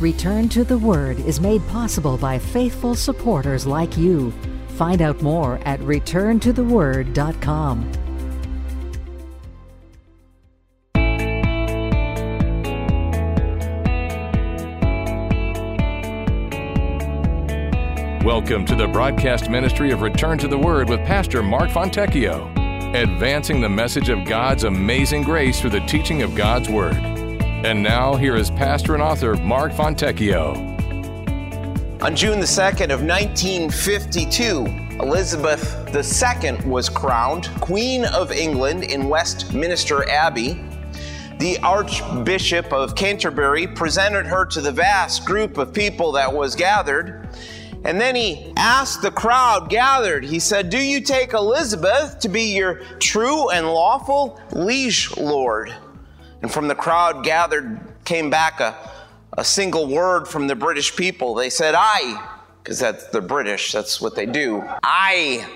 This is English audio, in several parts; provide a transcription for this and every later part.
Return to the Word is made possible by faithful supporters like you. Find out more at returntotheword.com. Welcome to the broadcast ministry of Return to the Word with Pastor Mark Fontecchio, advancing the message of God's amazing grace through the teaching of God's Word. And now, here is pastor and author Mark Fontecchio. On June the 2nd of 1952, Elizabeth II was crowned Queen of England in Westminster Abbey. The Archbishop of Canterbury presented her to the vast group of people that was gathered. And then he asked the crowd gathered, he said, Do you take Elizabeth to be your true and lawful liege lord? And from the crowd gathered came back a, a single word from the British people. They said, I, because that's the British, that's what they do. I.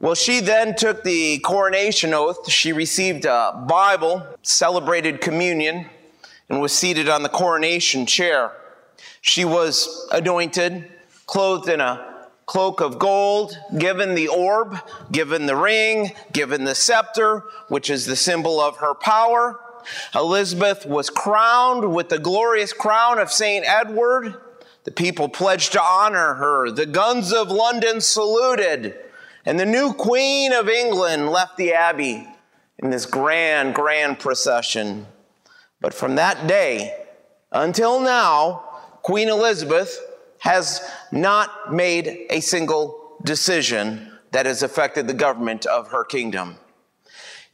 Well, she then took the coronation oath. She received a Bible, celebrated communion, and was seated on the coronation chair. She was anointed, clothed in a cloak of gold, given the orb, given the ring, given the scepter, which is the symbol of her power. Elizabeth was crowned with the glorious crown of St. Edward. The people pledged to honor her. The guns of London saluted. And the new Queen of England left the Abbey in this grand, grand procession. But from that day until now, Queen Elizabeth has not made a single decision that has affected the government of her kingdom.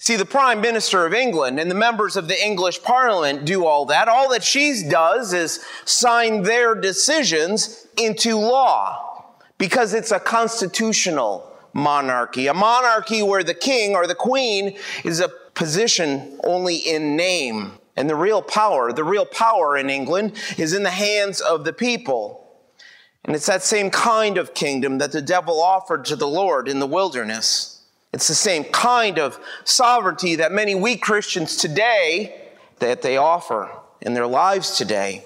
See, the Prime Minister of England and the members of the English Parliament do all that. All that she does is sign their decisions into law because it's a constitutional monarchy, a monarchy where the king or the queen is a position only in name. And the real power, the real power in England is in the hands of the people. And it's that same kind of kingdom that the devil offered to the Lord in the wilderness. It's the same kind of sovereignty that many weak Christians today that they offer in their lives today.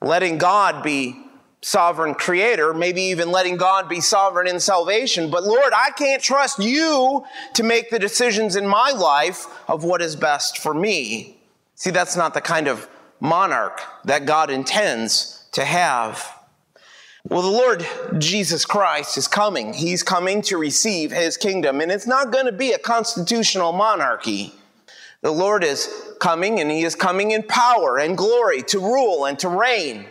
Letting God be sovereign creator, maybe even letting God be sovereign in salvation. But Lord, I can't trust you to make the decisions in my life of what is best for me. See, that's not the kind of monarch that God intends to have. Well, the Lord Jesus Christ is coming. He's coming to receive his kingdom, and it's not going to be a constitutional monarchy. The Lord is coming, and he is coming in power and glory to rule and to reign.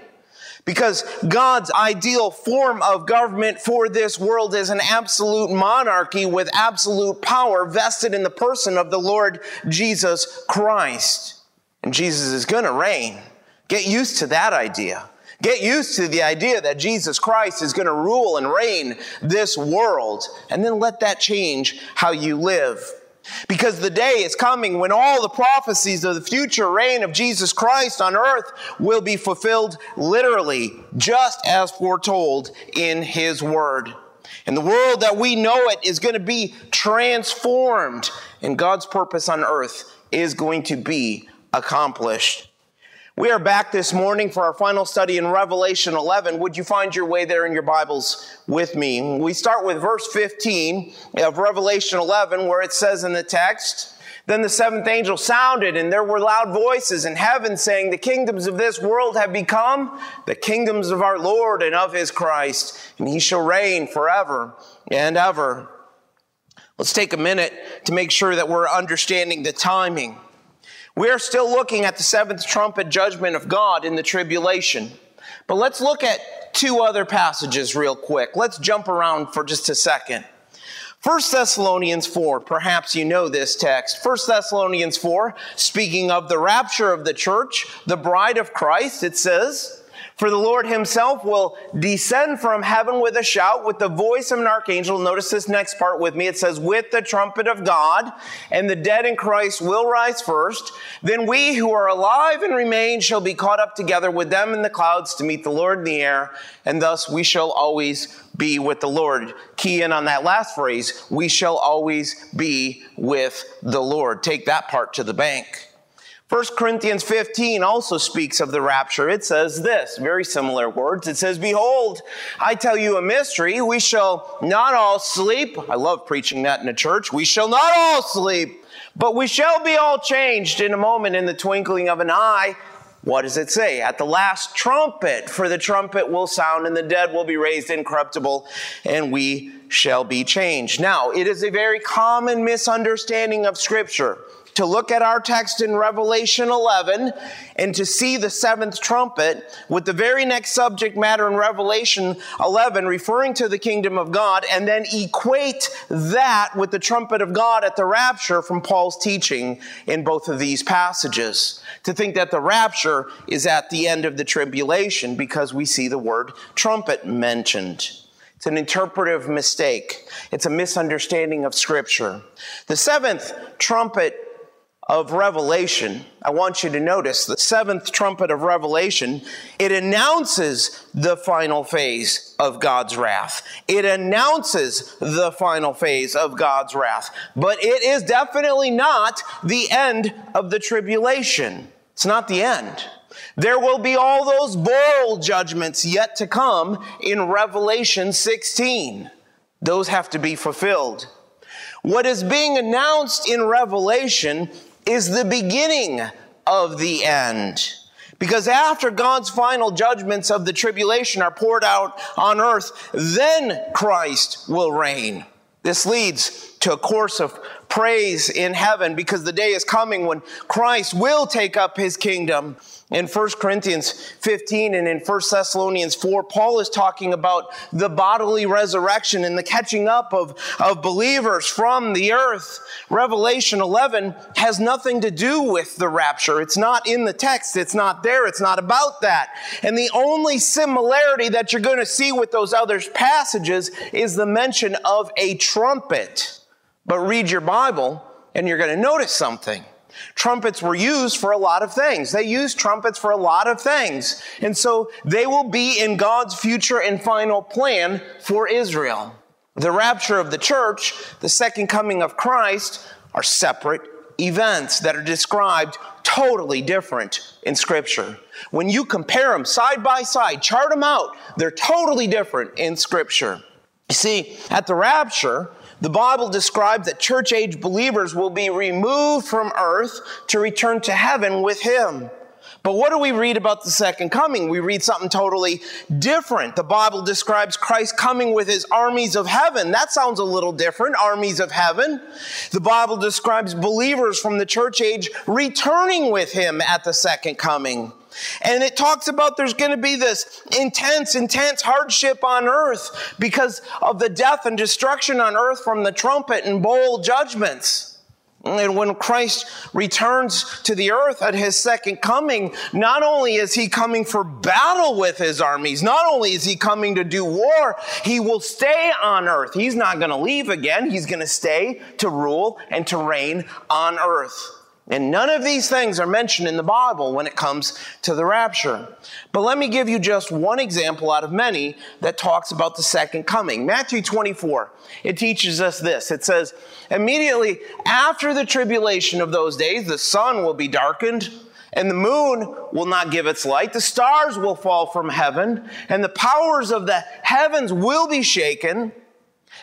Because God's ideal form of government for this world is an absolute monarchy with absolute power vested in the person of the Lord Jesus Christ. And Jesus is going to reign. Get used to that idea. Get used to the idea that Jesus Christ is going to rule and reign this world, and then let that change how you live. Because the day is coming when all the prophecies of the future reign of Jesus Christ on earth will be fulfilled literally, just as foretold in His Word. And the world that we know it is going to be transformed, and God's purpose on earth is going to be accomplished. We are back this morning for our final study in Revelation 11. Would you find your way there in your Bibles with me? We start with verse 15 of Revelation 11, where it says in the text, Then the seventh angel sounded, and there were loud voices in heaven saying, The kingdoms of this world have become the kingdoms of our Lord and of his Christ, and he shall reign forever and ever. Let's take a minute to make sure that we're understanding the timing. We are still looking at the seventh trumpet judgment of God in the tribulation. But let's look at two other passages real quick. Let's jump around for just a second. 1 Thessalonians 4, perhaps you know this text. 1 Thessalonians 4, speaking of the rapture of the church, the bride of Christ, it says, for the Lord himself will descend from heaven with a shout, with the voice of an archangel. Notice this next part with me. It says, with the trumpet of God, and the dead in Christ will rise first. Then we who are alive and remain shall be caught up together with them in the clouds to meet the Lord in the air, and thus we shall always be with the Lord. Key in on that last phrase, we shall always be with the Lord. Take that part to the bank. 1 Corinthians 15 also speaks of the rapture. It says this, very similar words. It says, Behold, I tell you a mystery. We shall not all sleep. I love preaching that in a church. We shall not all sleep, but we shall be all changed in a moment in the twinkling of an eye. What does it say? At the last trumpet, for the trumpet will sound and the dead will be raised incorruptible and we shall be changed. Now, it is a very common misunderstanding of scripture to look at our text in Revelation 11 and to see the seventh trumpet with the very next subject matter in Revelation 11 referring to the kingdom of God and then equate that with the trumpet of God at the rapture from Paul's teaching in both of these passages. To think that the rapture is at the end of the tribulation because we see the word trumpet mentioned. It's an interpretive mistake. It's a misunderstanding of scripture. The seventh trumpet of Revelation, I want you to notice the seventh trumpet of Revelation, it announces the final phase of God's wrath. It announces the final phase of God's wrath. But it is definitely not the end of the tribulation. It's not the end. There will be all those bowl judgments yet to come in Revelation 16. Those have to be fulfilled. What is being announced in Revelation is the beginning of the end. Because after God's final judgments of the tribulation are poured out on earth, then Christ will reign. This leads to a course of praise in heaven because the day is coming when Christ will take up his kingdom in 1 Corinthians 15 and in 1 Thessalonians 4, Paul is talking about the bodily resurrection and the catching up of, of believers from the earth. Revelation 11 has nothing to do with the rapture. It's not in the text. It's not there. It's not about that. And the only similarity that you're going to see with those other passages is the mention of a trumpet. But read your Bible and you're going to notice something. Trumpets were used for a lot of things. They used trumpets for a lot of things. And so they will be in God's future and final plan for Israel. The rapture of the church, the second coming of Christ, are separate events that are described totally different in Scripture. When you compare them side by side, chart them out, they're totally different in Scripture. You see, at the rapture, the Bible describes that church age believers will be removed from earth to return to heaven with Him. But what do we read about the second coming? We read something totally different. The Bible describes Christ coming with his armies of heaven. That sounds a little different, armies of heaven. The Bible describes believers from the church age returning with him at the second coming. And it talks about there's going to be this intense, intense hardship on earth because of the death and destruction on earth from the trumpet and bowl judgments. And when Christ returns to the earth at his second coming, not only is he coming for battle with his armies, not only is he coming to do war, he will stay on earth. He's not going to leave again. He's going to stay to rule and to reign on earth. And none of these things are mentioned in the Bible when it comes to the rapture. But let me give you just one example out of many that talks about the second coming. Matthew 24, it teaches us this. It says, immediately after the tribulation of those days, the sun will be darkened and the moon will not give its light. The stars will fall from heaven and the powers of the heavens will be shaken.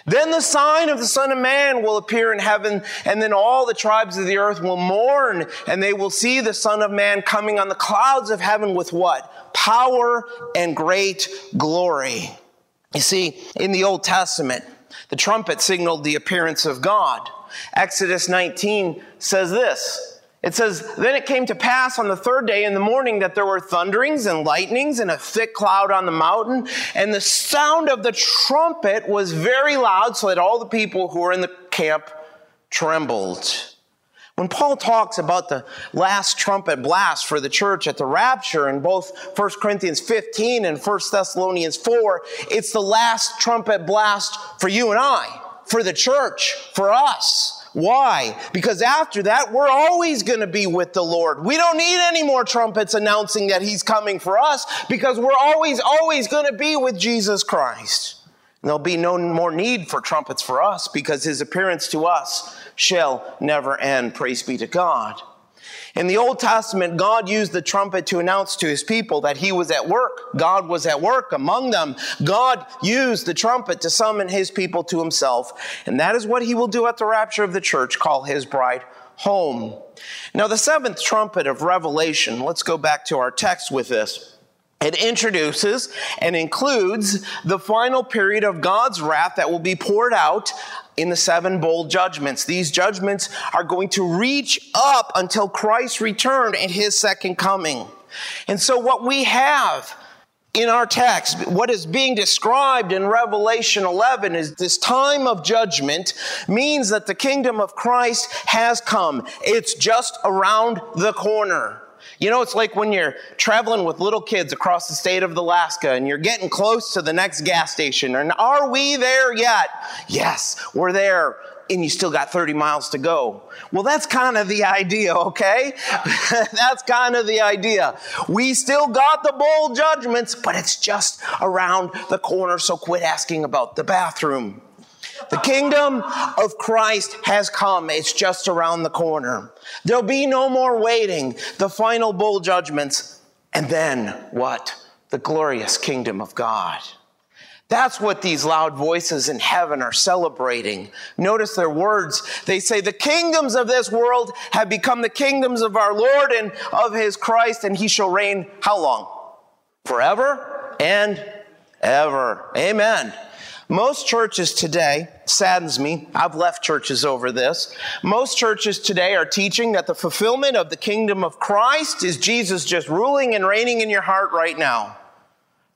Then the sign of the Son of Man will appear in heaven, and then all the tribes of the earth will mourn, and they will see the Son of Man coming on the clouds of heaven with what? Power and great glory. You see, in the Old Testament, the trumpet signaled the appearance of God. Exodus 19 says this it says, Then it came to pass on the third day in the morning that there were thunderings and lightnings and a thick cloud on the mountain, and the sound of the trumpet was very loud, so that all the people who were in the camp trembled. When Paul talks about the last trumpet blast for the church at the rapture in both 1 Corinthians 15 and 1 Thessalonians 4, it's the last trumpet blast for you and I, for the church, for us. Why? Because after that, we're always going to be with the Lord. We don't need any more trumpets announcing that He's coming for us because we're always, always going to be with Jesus Christ. And there'll be no more need for trumpets for us because His appearance to us shall never end. Praise be to God. In the Old Testament, God used the trumpet to announce to his people that he was at work. God was at work among them. God used the trumpet to summon his people to himself. And that is what he will do at the rapture of the church, call his bride home. Now, the seventh trumpet of Revelation, let's go back to our text with this. It introduces and includes the final period of God's wrath that will be poured out in the seven bowl judgments. These judgments are going to reach up until Christ's return and his second coming. And so, what we have in our text, what is being described in Revelation 11 is this time of judgment means that the kingdom of Christ has come. It's just around the corner. You know, it's like when you're traveling with little kids across the state of Alaska and you're getting close to the next gas station. And are we there yet? Yes, we're there. And you still got 30 miles to go. Well, that's kind of the idea, okay? that's kind of the idea. We still got the bowl judgments, but it's just around the corner, so quit asking about the bathroom. The kingdom of Christ has come. It's just around the corner. There'll be no more waiting. The final bowl judgments. And then what? The glorious kingdom of God. That's what these loud voices in heaven are celebrating. Notice their words. They say, The kingdoms of this world have become the kingdoms of our Lord and of his Christ, and he shall reign how long? Forever and ever. Amen. Most churches today, saddens me, I've left churches over this. Most churches today are teaching that the fulfillment of the kingdom of Christ is Jesus just ruling and reigning in your heart right now.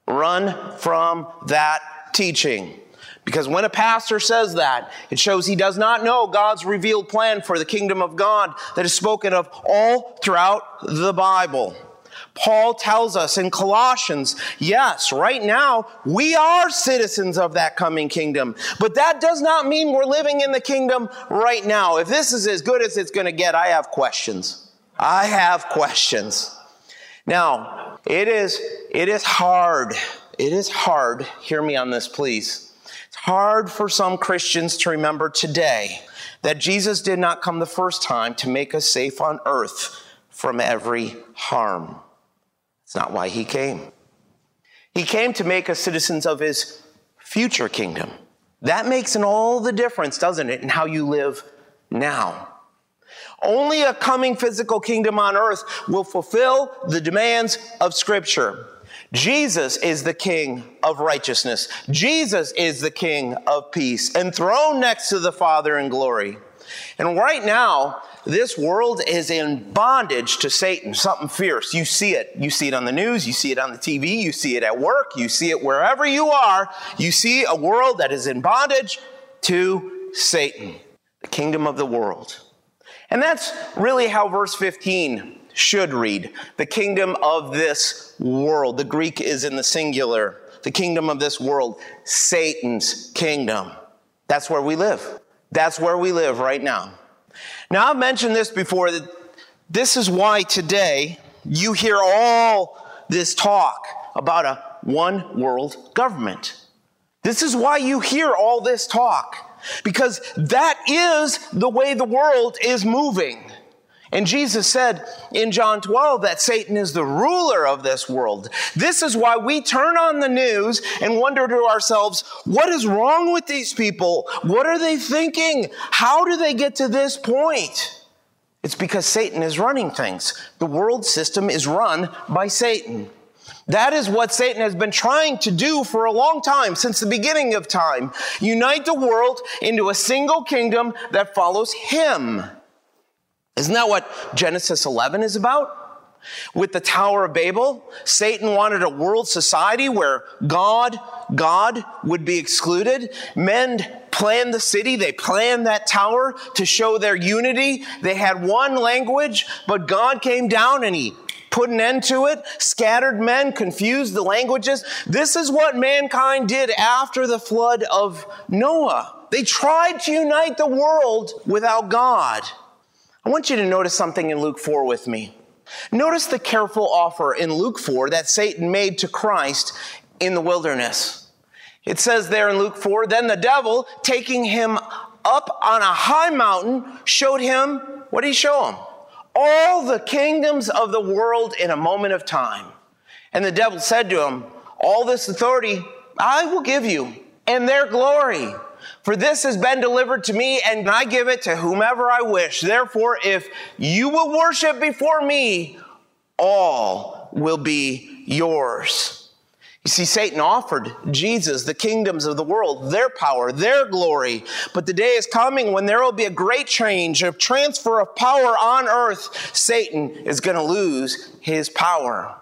Run from that teaching. Because when a pastor says that, it shows he does not know God's revealed plan for the kingdom of God that is spoken of all throughout the Bible. Paul tells us in Colossians, yes, right now we are citizens of that coming kingdom, but that does not mean we're living in the kingdom right now. If this is as good as it's going to get, I have questions. I have questions. Now, it is it is hard. It is hard. Hear me on this, please. It's hard for some Christians to remember today that Jesus did not come the first time to make us safe on earth from every harm. It's not why he came. He came to make us citizens of his future kingdom. That makes an all the difference, doesn't it, in how you live now. Only a coming physical kingdom on earth will fulfill the demands of Scripture. Jesus is the King of righteousness. Jesus is the King of peace, enthroned next to the Father in glory. And right now, this world is in bondage to Satan, something fierce. You see it. You see it on the news, you see it on the TV, you see it at work, you see it wherever you are. You see a world that is in bondage to Satan, the kingdom of the world. And that's really how verse 15 should read the kingdom of this world. The Greek is in the singular. The kingdom of this world, Satan's kingdom. That's where we live. That's where we live right now. Now, I've mentioned this before that this is why today you hear all this talk about a one world government. This is why you hear all this talk, because that is the way the world is moving. And Jesus said in John 12 that Satan is the ruler of this world. This is why we turn on the news and wonder to ourselves, what is wrong with these people? What are they thinking? How do they get to this point? It's because Satan is running things. The world system is run by Satan. That is what Satan has been trying to do for a long time, since the beginning of time. Unite the world into a single kingdom that follows him. Isn't that what Genesis 11 is about? With the Tower of Babel, Satan wanted a world society where God, God would be excluded. Men planned the city, they planned that tower to show their unity. They had one language, but God came down and he put an end to it, scattered men, confused the languages. This is what mankind did after the flood of Noah. They tried to unite the world without God. I want you to notice something in Luke 4 with me. Notice the careful offer in Luke 4 that Satan made to Christ in the wilderness. It says there in Luke 4 Then the devil, taking him up on a high mountain, showed him what did he show him? all the kingdoms of the world in a moment of time. And the devil said to him, All this authority I will give you, and their glory. For this has been delivered to me, and I give it to whomever I wish. Therefore, if you will worship before me, all will be yours. You see, Satan offered Jesus the kingdoms of the world, their power, their glory. But the day is coming when there will be a great change, a transfer of power on earth. Satan is going to lose his power.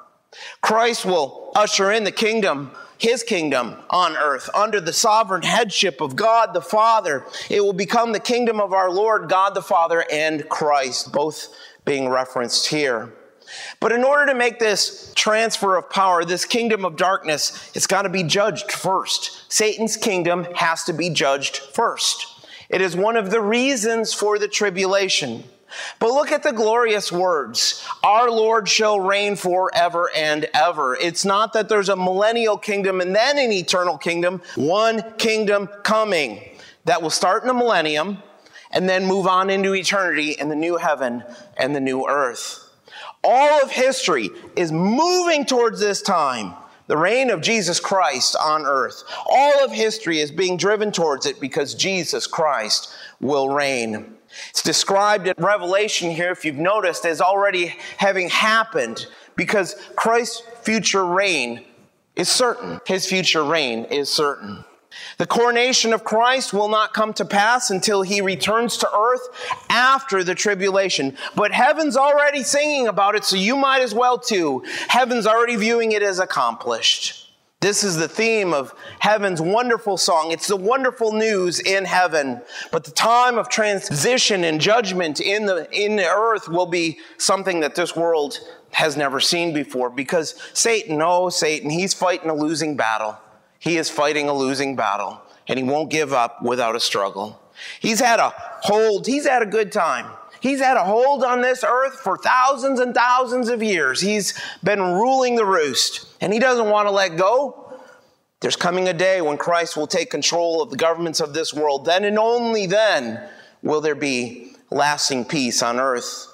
Christ will usher in the kingdom, his kingdom on earth, under the sovereign headship of God the Father. It will become the kingdom of our Lord, God the Father, and Christ, both being referenced here. But in order to make this transfer of power, this kingdom of darkness, it's got to be judged first. Satan's kingdom has to be judged first. It is one of the reasons for the tribulation. But look at the glorious words. Our Lord shall reign forever and ever. It's not that there's a millennial kingdom and then an eternal kingdom, one kingdom coming that will start in the millennium and then move on into eternity in the new heaven and the new earth. All of history is moving towards this time, the reign of Jesus Christ on earth. All of history is being driven towards it because Jesus Christ will reign. It's described in Revelation here, if you've noticed, as already having happened because Christ's future reign is certain. His future reign is certain. The coronation of Christ will not come to pass until he returns to earth after the tribulation. But heaven's already singing about it, so you might as well too. Heaven's already viewing it as accomplished. This is the theme of heaven's wonderful song. It's the wonderful news in heaven. But the time of transition and judgment in the, in the earth will be something that this world has never seen before because Satan, oh, Satan, he's fighting a losing battle. He is fighting a losing battle and he won't give up without a struggle. He's had a hold, he's had a good time. He's had a hold on this earth for thousands and thousands of years. He's been ruling the roost and he doesn't want to let go. There's coming a day when Christ will take control of the governments of this world. Then and only then will there be lasting peace on earth.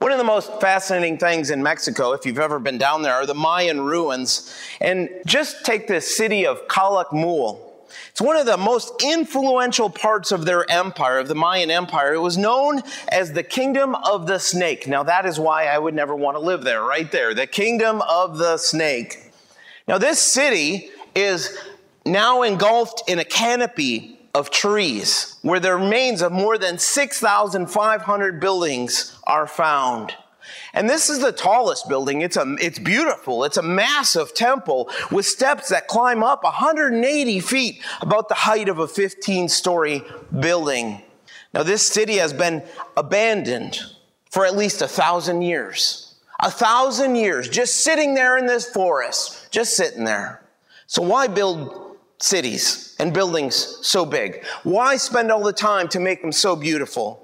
One of the most fascinating things in Mexico, if you've ever been down there, are the Mayan ruins. And just take the city of Calakmul. It's one of the most influential parts of their empire, of the Mayan Empire. It was known as the Kingdom of the Snake. Now, that is why I would never want to live there, right there. The Kingdom of the Snake. Now, this city is now engulfed in a canopy of trees, where the remains of more than 6,500 buildings are found. And this is the tallest building. It's, a, it's beautiful. It's a massive temple with steps that climb up 180 feet, about the height of a 15 story building. Now, this city has been abandoned for at least a thousand years. A thousand years, just sitting there in this forest, just sitting there. So, why build cities and buildings so big? Why spend all the time to make them so beautiful?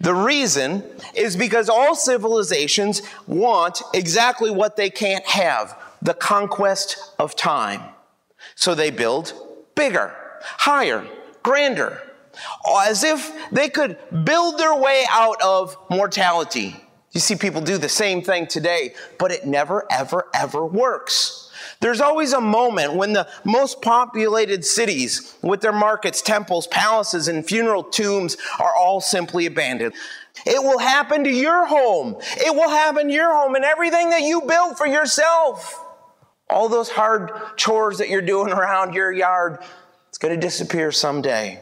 The reason is because all civilizations want exactly what they can't have the conquest of time. So they build bigger, higher, grander, as if they could build their way out of mortality. You see people do the same thing today, but it never, ever, ever works. There's always a moment when the most populated cities, with their markets, temples, palaces, and funeral tombs, are all simply abandoned. It will happen to your home. It will happen to your home and everything that you built for yourself. All those hard chores that you're doing around your yard, it's going to disappear someday.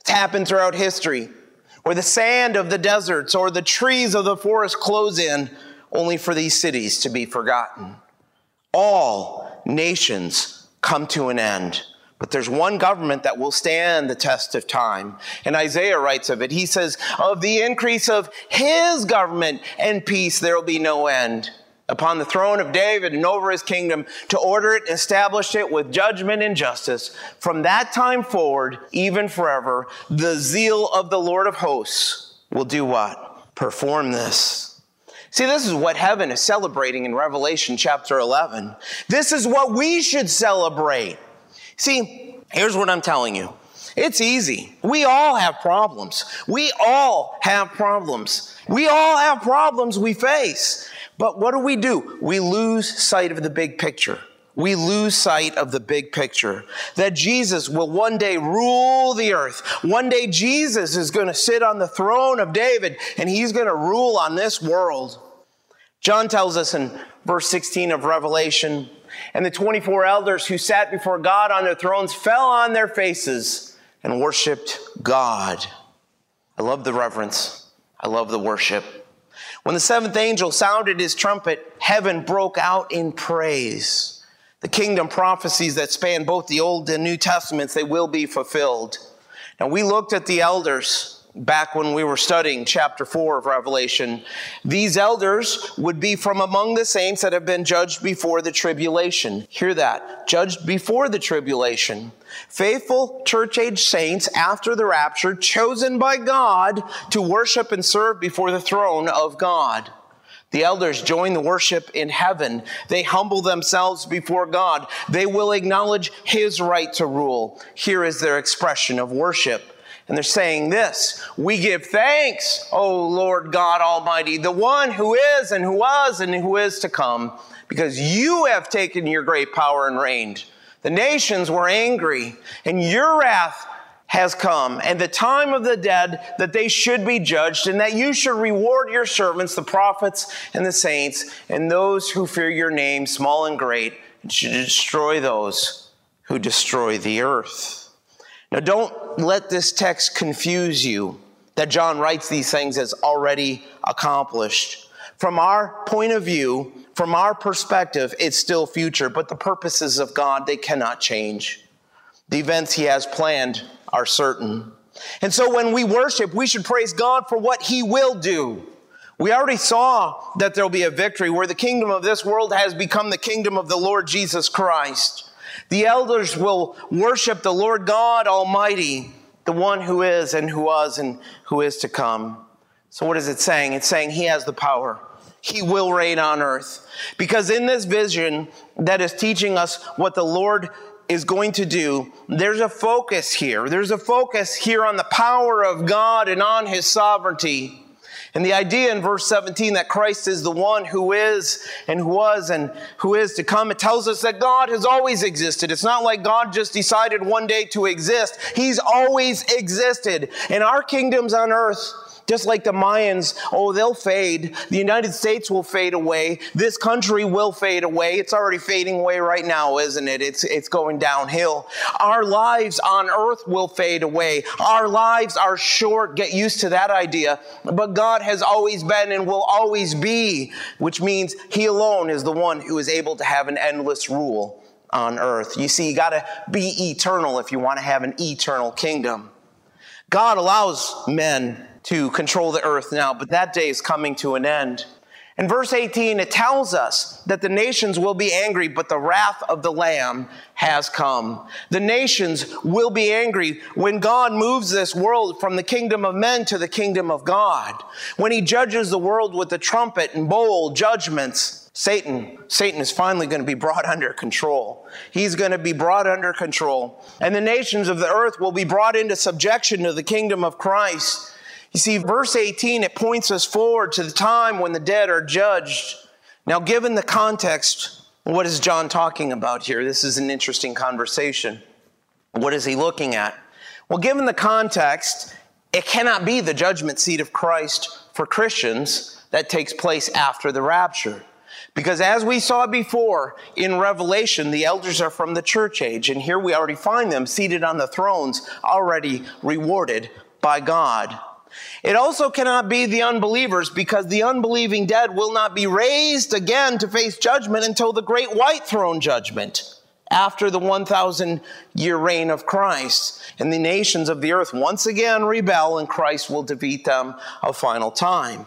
It's happened throughout history where the sand of the deserts or the trees of the forest close in only for these cities to be forgotten. All nations come to an end. But there's one government that will stand the test of time. And Isaiah writes of it. He says, Of the increase of his government and peace, there will be no end. Upon the throne of David and over his kingdom, to order it and establish it with judgment and justice. From that time forward, even forever, the zeal of the Lord of hosts will do what? Perform this. See, this is what heaven is celebrating in Revelation chapter 11. This is what we should celebrate. See, here's what I'm telling you. It's easy. We all have problems. We all have problems. We all have problems we face. But what do we do? We lose sight of the big picture. We lose sight of the big picture that Jesus will one day rule the earth. One day Jesus is going to sit on the throne of David and he's going to rule on this world. John tells us in verse 16 of Revelation, and the 24 elders who sat before God on their thrones fell on their faces and worshiped God. I love the reverence. I love the worship. When the seventh angel sounded his trumpet, heaven broke out in praise. The kingdom prophecies that span both the Old and New Testaments, they will be fulfilled. Now, we looked at the elders back when we were studying chapter 4 of Revelation, these elders would be from among the saints that have been judged before the tribulation. Hear that. Judged before the tribulation. Faithful church age saints after the rapture, chosen by God to worship and serve before the throne of God. The elders join the worship in heaven. They humble themselves before God. They will acknowledge His right to rule. Here is their expression of worship. And they're saying this We give thanks, O Lord God Almighty, the one who is and who was and who is to come, because you have taken your great power and reigned. The nations were angry, and your wrath has come, and the time of the dead that they should be judged, and that you should reward your servants, the prophets and the saints, and those who fear your name, small and great, and should destroy those who destroy the earth. Now, don't let this text confuse you that John writes these things as already accomplished. From our point of view, from our perspective, it's still future, but the purposes of God, they cannot change. The events He has planned are certain. And so when we worship, we should praise God for what He will do. We already saw that there'll be a victory where the kingdom of this world has become the kingdom of the Lord Jesus Christ. The elders will worship the Lord God Almighty, the one who is and who was and who is to come. So, what is it saying? It's saying He has the power. He will reign on earth. Because in this vision that is teaching us what the Lord is going to do, there's a focus here. There's a focus here on the power of God and on His sovereignty. And the idea in verse 17 that Christ is the one who is and who was and who is to come, it tells us that God has always existed. It's not like God just decided one day to exist. He's always existed. And our kingdoms on earth just like the Mayans, oh, they'll fade. The United States will fade away. This country will fade away. It's already fading away right now, isn't it? It's, it's going downhill. Our lives on earth will fade away. Our lives are short. Get used to that idea. But God has always been and will always be, which means He alone is the one who is able to have an endless rule on earth. You see, you got to be eternal if you want to have an eternal kingdom. God allows men to control the earth now, but that day is coming to an end. In verse 18, it tells us that the nations will be angry, but the wrath of the Lamb has come. The nations will be angry when God moves this world from the kingdom of men to the kingdom of God. When he judges the world with the trumpet and bowl judgments, Satan, Satan is finally going to be brought under control. He's going to be brought under control. And the nations of the earth will be brought into subjection to the kingdom of Christ. You see, verse 18, it points us forward to the time when the dead are judged. Now, given the context, what is John talking about here? This is an interesting conversation. What is he looking at? Well, given the context, it cannot be the judgment seat of Christ for Christians that takes place after the rapture. Because as we saw before in Revelation, the elders are from the church age, and here we already find them seated on the thrones, already rewarded by God. It also cannot be the unbelievers because the unbelieving dead will not be raised again to face judgment until the great white throne judgment after the 1,000 year reign of Christ. And the nations of the earth once again rebel, and Christ will defeat them a final time.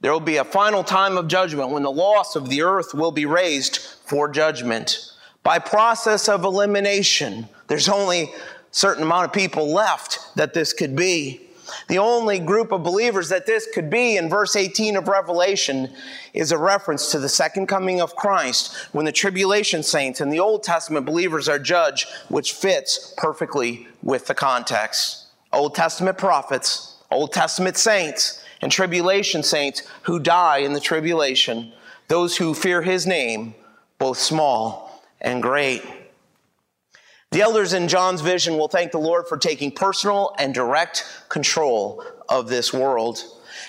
There will be a final time of judgment when the loss of the earth will be raised for judgment. By process of elimination, there's only a certain amount of people left that this could be. The only group of believers that this could be in verse 18 of Revelation is a reference to the second coming of Christ when the tribulation saints and the Old Testament believers are judged, which fits perfectly with the context. Old Testament prophets, Old Testament saints, and tribulation saints who die in the tribulation, those who fear his name, both small and great. The elders in John's vision will thank the Lord for taking personal and direct control of this world.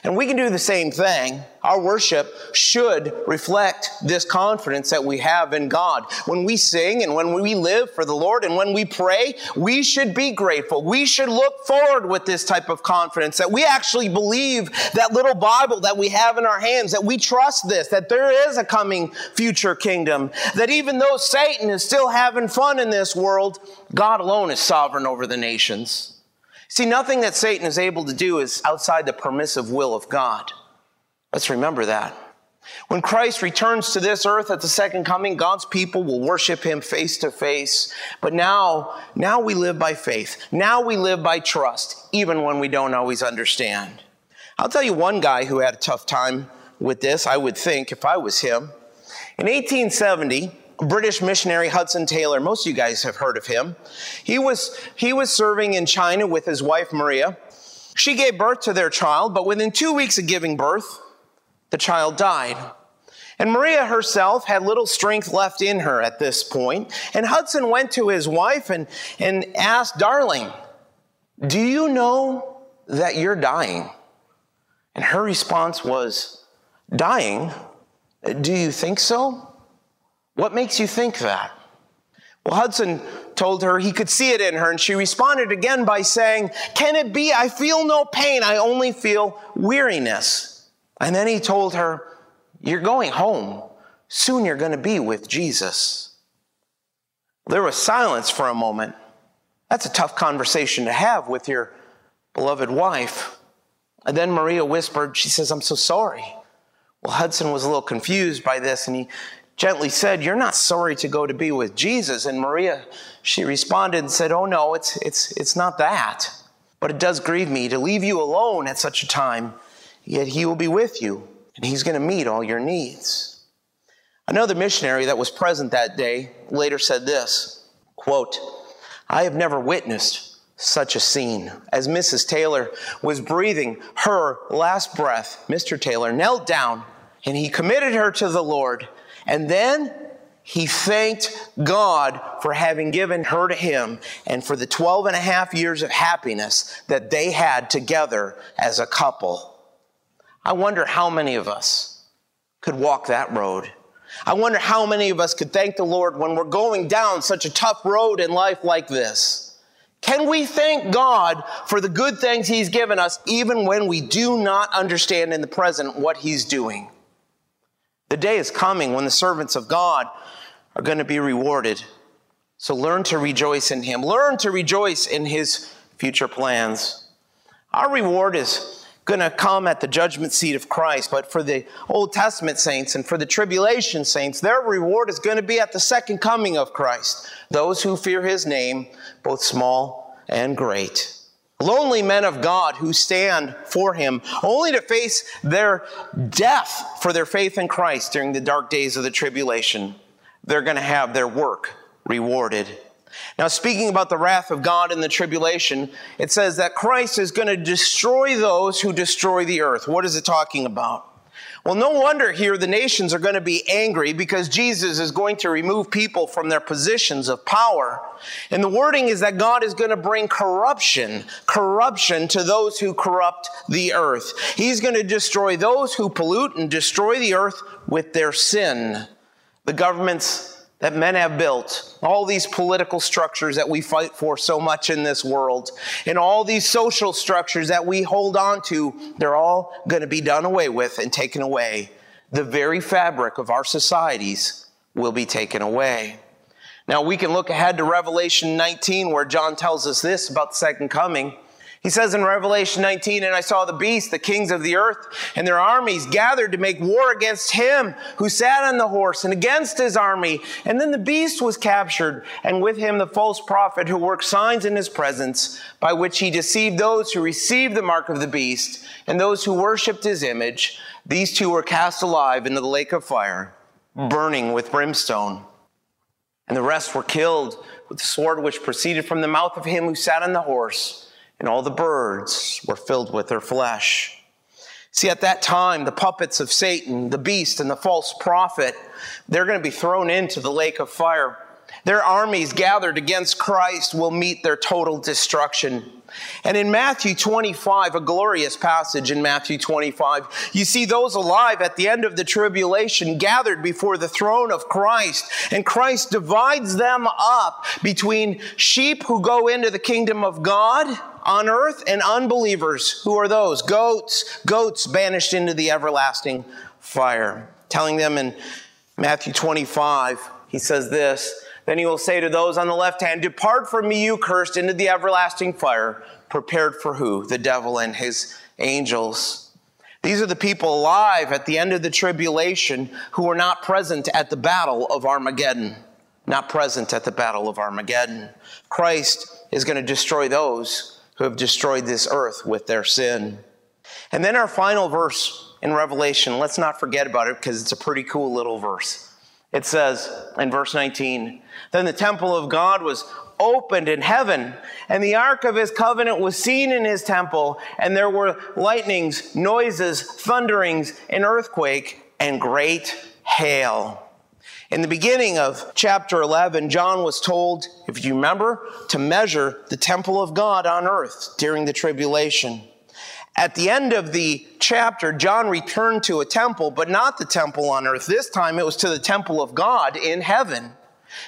And we can do the same thing. Our worship should reflect this confidence that we have in God. When we sing and when we live for the Lord and when we pray, we should be grateful. We should look forward with this type of confidence that we actually believe that little Bible that we have in our hands, that we trust this, that there is a coming future kingdom, that even though Satan is still having fun in this world, God alone is sovereign over the nations. See, nothing that Satan is able to do is outside the permissive will of God. Let's remember that. When Christ returns to this earth at the second coming, God's people will worship him face to face. But now, now we live by faith. Now we live by trust, even when we don't always understand. I'll tell you one guy who had a tough time with this, I would think, if I was him. In 1870, British missionary Hudson Taylor. Most of you guys have heard of him. He was, he was serving in China with his wife Maria. She gave birth to their child, but within two weeks of giving birth, the child died. And Maria herself had little strength left in her at this point. And Hudson went to his wife and, and asked, Darling, do you know that you're dying? And her response was, Dying? Do you think so? What makes you think that? Well, Hudson told her he could see it in her, and she responded again by saying, Can it be? I feel no pain, I only feel weariness. And then he told her, You're going home. Soon you're going to be with Jesus. There was silence for a moment. That's a tough conversation to have with your beloved wife. And then Maria whispered, She says, I'm so sorry. Well, Hudson was a little confused by this, and he gently said, You're not sorry to go to be with Jesus. And Maria, she responded and said, Oh, no, it's, it's, it's not that. But it does grieve me to leave you alone at such a time, yet he will be with you, and he's going to meet all your needs. Another missionary that was present that day later said this quote, I have never witnessed such a scene. As Mrs. Taylor was breathing her last breath, Mr. Taylor knelt down and he committed her to the Lord and then he thanked God for having given her to him and for the 12 and a half years of happiness that they had together as a couple. I wonder how many of us could walk that road. I wonder how many of us could thank the Lord when we're going down such a tough road in life like this. Can we thank God for the good things He's given us even when we do not understand in the present what He's doing? The day is coming when the servants of God are going to be rewarded. So learn to rejoice in Him. Learn to rejoice in His future plans. Our reward is going to come at the judgment seat of Christ, but for the Old Testament saints and for the tribulation saints, their reward is going to be at the second coming of Christ. Those who fear His name, both small and great. Lonely men of God who stand for him, only to face their death for their faith in Christ during the dark days of the tribulation. They're going to have their work rewarded. Now, speaking about the wrath of God in the tribulation, it says that Christ is going to destroy those who destroy the earth. What is it talking about? Well, no wonder here the nations are going to be angry because Jesus is going to remove people from their positions of power. And the wording is that God is going to bring corruption, corruption to those who corrupt the earth. He's going to destroy those who pollute and destroy the earth with their sin. The governments that men have built, all these political structures that we fight for so much in this world, and all these social structures that we hold on to, they're all going to be done away with and taken away. The very fabric of our societies will be taken away. Now we can look ahead to Revelation 19 where John tells us this about the second coming. He says in Revelation 19, And I saw the beast, the kings of the earth, and their armies gathered to make war against him who sat on the horse and against his army. And then the beast was captured, and with him the false prophet who worked signs in his presence, by which he deceived those who received the mark of the beast and those who worshipped his image. These two were cast alive into the lake of fire, burning with brimstone. And the rest were killed with the sword which proceeded from the mouth of him who sat on the horse and all the birds were filled with their flesh. See, at that time, the puppets of Satan, the beast, and the false prophet, they're going to be thrown into the lake of fire. Their armies gathered against Christ will meet their total destruction. And in Matthew 25, a glorious passage in Matthew 25, you see those alive at the end of the tribulation gathered before the throne of Christ. And Christ divides them up between sheep who go into the kingdom of God on earth and unbelievers. Who are those? Goats, goats banished into the everlasting fire. Telling them in Matthew 25, he says this Then he will say to those on the left hand, Depart from me, you cursed, into the everlasting fire, prepared for who? The devil and his angels. These are the people alive at the end of the tribulation who were not present at the battle of Armageddon. Not present at the battle of Armageddon. Christ is going to destroy those who have destroyed this earth with their sin. And then our final verse in Revelation, let's not forget about it because it's a pretty cool little verse. It says in verse 19, Then the temple of God was opened in heaven, and the ark of his covenant was seen in his temple, and there were lightnings, noises, thunderings, an earthquake, and great hail. In the beginning of chapter 11, John was told, if you remember, to measure the temple of God on earth during the tribulation. At the end of the chapter, John returned to a temple, but not the temple on earth. This time it was to the temple of God in heaven.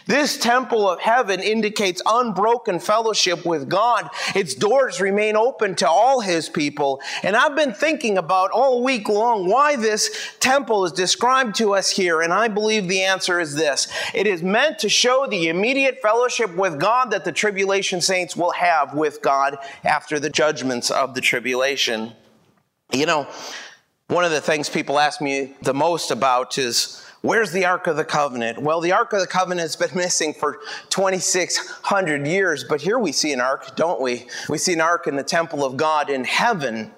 This temple of heaven indicates unbroken fellowship with God. Its doors remain open to all his people. And I've been thinking about all week long why this temple is described to us here. And I believe the answer is this it is meant to show the immediate fellowship with God that the tribulation saints will have with God after the judgments of the tribulation. You know, one of the things people ask me the most about is, Where's the Ark of the Covenant? Well, the Ark of the Covenant has been missing for 2,600 years, but here we see an ark, don't we? We see an ark in the temple of God in heaven.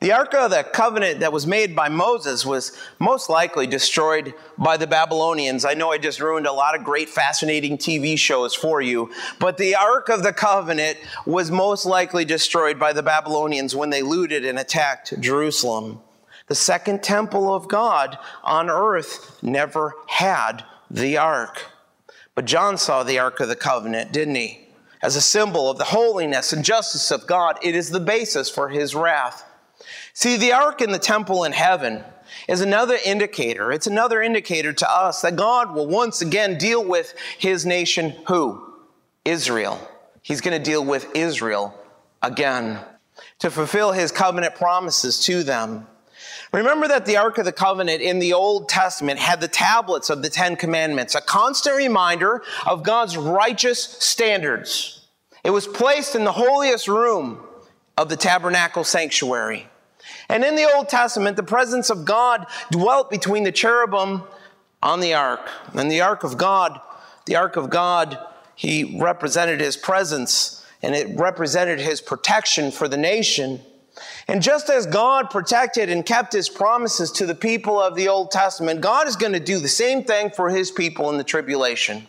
The Ark of the Covenant that was made by Moses was most likely destroyed by the Babylonians. I know I just ruined a lot of great, fascinating TV shows for you, but the Ark of the Covenant was most likely destroyed by the Babylonians when they looted and attacked Jerusalem. The second temple of God on earth never had the ark. But John saw the ark of the covenant, didn't he? As a symbol of the holiness and justice of God, it is the basis for his wrath. See, the ark in the temple in heaven is another indicator. It's another indicator to us that God will once again deal with his nation, who? Israel. He's going to deal with Israel again to fulfill his covenant promises to them. Remember that the Ark of the Covenant in the Old Testament had the tablets of the Ten Commandments, a constant reminder of God's righteous standards. It was placed in the holiest room of the tabernacle sanctuary. And in the Old Testament, the presence of God dwelt between the cherubim on the ark. And the ark of God, the ark of God, he represented his presence and it represented his protection for the nation. And just as God protected and kept his promises to the people of the Old Testament, God is going to do the same thing for his people in the tribulation.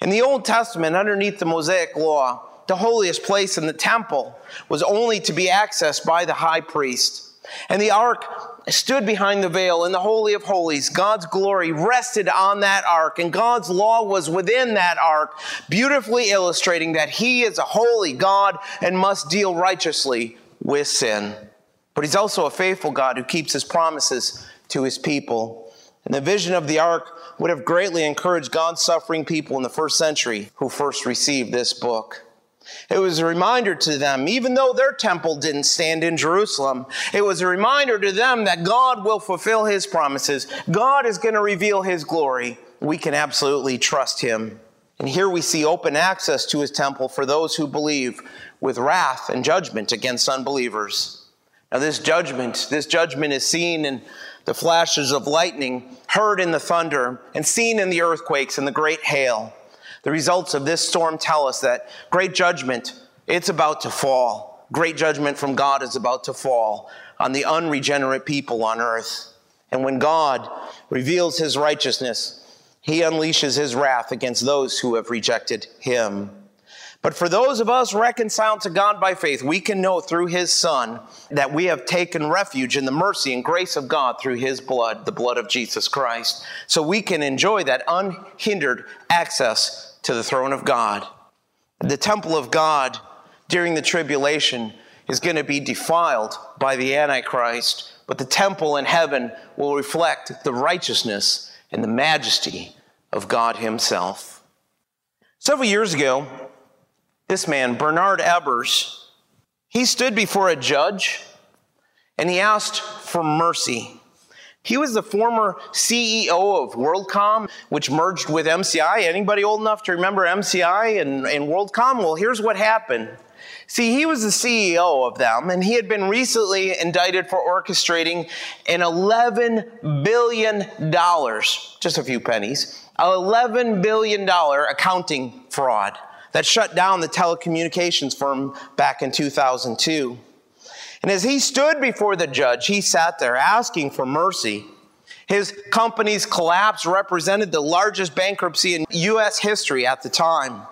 In the Old Testament, underneath the Mosaic law, the holiest place in the temple was only to be accessed by the high priest. And the ark stood behind the veil in the Holy of Holies. God's glory rested on that ark, and God's law was within that ark, beautifully illustrating that He is a holy God and must deal righteously with sin. But he's also a faithful God who keeps his promises to his people. And the vision of the ark would have greatly encouraged God's suffering people in the first century who first received this book. It was a reminder to them, even though their temple didn't stand in Jerusalem, it was a reminder to them that God will fulfill his promises. God is going to reveal his glory. We can absolutely trust him. And here we see open access to his temple for those who believe with wrath and judgment against unbelievers. Now, this judgment, this judgment is seen in the flashes of lightning, heard in the thunder, and seen in the earthquakes and the great hail. The results of this storm tell us that great judgment, it's about to fall. Great judgment from God is about to fall on the unregenerate people on earth. And when God reveals his righteousness, he unleashes his wrath against those who have rejected him. But for those of us reconciled to God by faith, we can know through his Son that we have taken refuge in the mercy and grace of God through his blood, the blood of Jesus Christ. So we can enjoy that unhindered access to the throne of God. The temple of God during the tribulation is going to be defiled by the Antichrist, but the temple in heaven will reflect the righteousness and the majesty of God Himself. Several years ago, this man, Bernard Ebbers, he stood before a judge and he asked for mercy. He was the former CEO of WorldCom, which merged with MCI. Anybody old enough to remember MCI and, and WorldCom? Well, here's what happened. See, he was the CEO of them, and he had been recently indicted for orchestrating an $11 billion, just a few pennies, $11 billion accounting fraud that shut down the telecommunications firm back in 2002. And as he stood before the judge, he sat there asking for mercy. His company's collapse represented the largest bankruptcy in U.S. history at the time.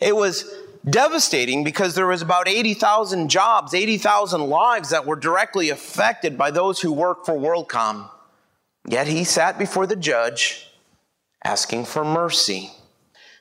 It was devastating because there was about 80,000 jobs, 80,000 lives that were directly affected by those who worked for WorldCom. Yet he sat before the judge asking for mercy.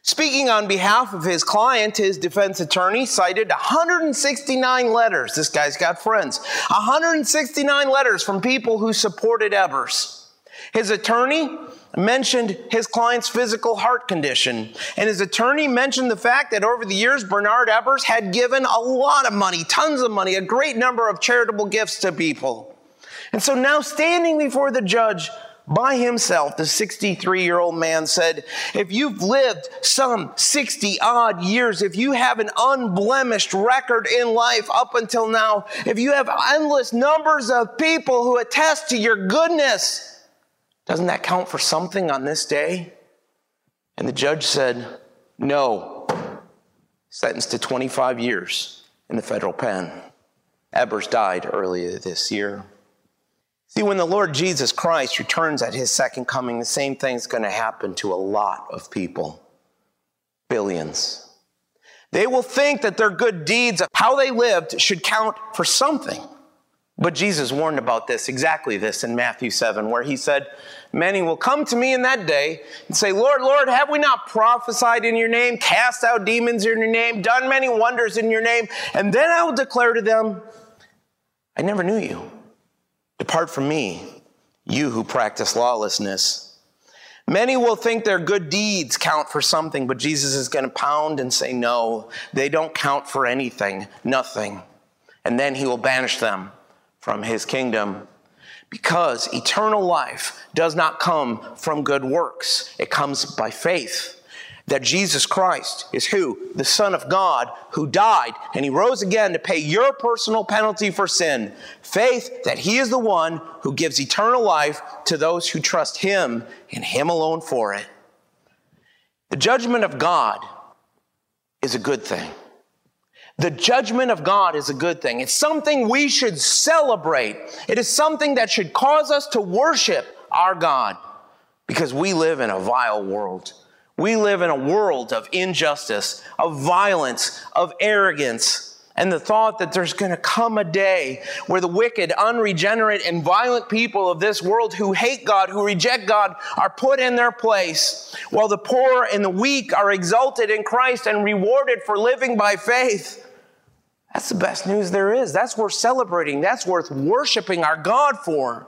Speaking on behalf of his client, his defense attorney cited 169 letters. This guy's got friends. 169 letters from people who supported Ebbers. His attorney mentioned his client's physical heart condition. And his attorney mentioned the fact that over the years, Bernard Ebbers had given a lot of money, tons of money, a great number of charitable gifts to people. And so now, standing before the judge by himself, the 63 year old man said, If you've lived some 60 odd years, if you have an unblemished record in life up until now, if you have endless numbers of people who attest to your goodness, doesn't that count for something on this day? And the judge said, No. Sentenced to 25 years in the federal pen. Ebbers died earlier this year. See, when the Lord Jesus Christ returns at his second coming, the same thing's going to happen to a lot of people billions. They will think that their good deeds, how they lived, should count for something. But Jesus warned about this, exactly this, in Matthew 7, where he said, Many will come to me in that day and say, Lord, Lord, have we not prophesied in your name, cast out demons in your name, done many wonders in your name? And then I will declare to them, I never knew you. Depart from me, you who practice lawlessness. Many will think their good deeds count for something, but Jesus is going to pound and say, No, they don't count for anything, nothing. And then he will banish them from his kingdom. Because eternal life does not come from good works, it comes by faith. That Jesus Christ is who? The Son of God who died and he rose again to pay your personal penalty for sin. Faith that he is the one who gives eternal life to those who trust him and him alone for it. The judgment of God is a good thing. The judgment of God is a good thing. It's something we should celebrate. It is something that should cause us to worship our God because we live in a vile world. We live in a world of injustice, of violence, of arrogance, and the thought that there's going to come a day where the wicked, unregenerate, and violent people of this world who hate God, who reject God, are put in their place, while the poor and the weak are exalted in Christ and rewarded for living by faith. That's the best news there is. That's worth celebrating. That's worth worshiping our God for.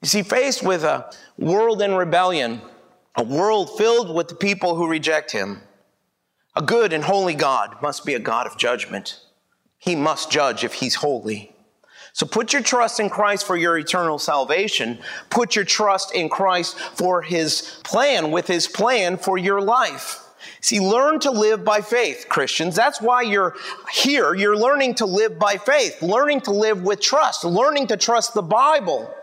You see, faced with a world in rebellion, a world filled with the people who reject Him, a good and holy God must be a God of judgment. He must judge if He's holy. So put your trust in Christ for your eternal salvation. Put your trust in Christ for His plan, with His plan for your life. See, learn to live by faith, Christians. That's why you're here. You're learning to live by faith, learning to live with trust, learning to trust the Bible.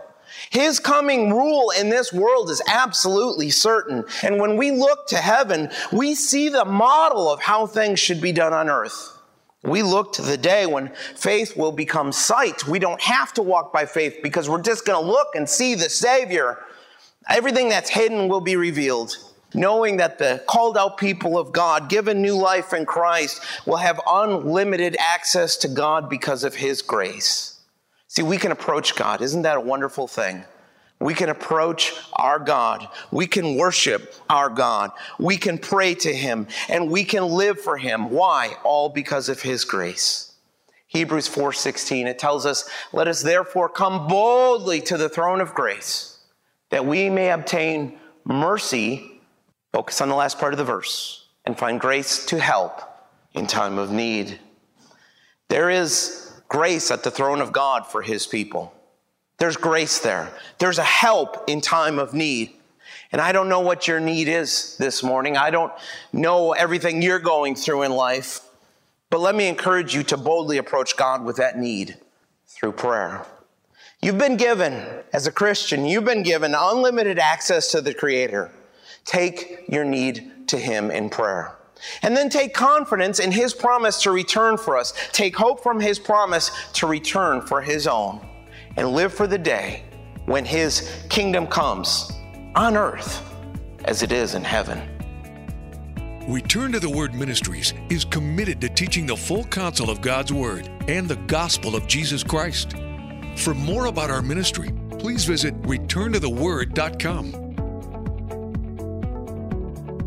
His coming rule in this world is absolutely certain. And when we look to heaven, we see the model of how things should be done on earth. We look to the day when faith will become sight. We don't have to walk by faith because we're just going to look and see the Savior. Everything that's hidden will be revealed knowing that the called out people of God, given new life in Christ, will have unlimited access to God because of His grace. See, we can approach God. Isn't that a wonderful thing? We can approach our God. We can worship our God. We can pray to Him and we can live for Him. Why? All because of His grace. Hebrews 4:16 it tells us, "Let us therefore come boldly to the throne of grace, that we may obtain mercy Focus on the last part of the verse and find grace to help in time of need. There is grace at the throne of God for his people. There's grace there. There's a help in time of need. And I don't know what your need is this morning. I don't know everything you're going through in life. But let me encourage you to boldly approach God with that need through prayer. You've been given, as a Christian, you've been given unlimited access to the Creator. Take your need to Him in prayer. And then take confidence in His promise to return for us. Take hope from His promise to return for His own. And live for the day when His kingdom comes on earth as it is in heaven. Return to the Word Ministries is committed to teaching the full counsel of God's Word and the gospel of Jesus Christ. For more about our ministry, please visit returntotheword.com.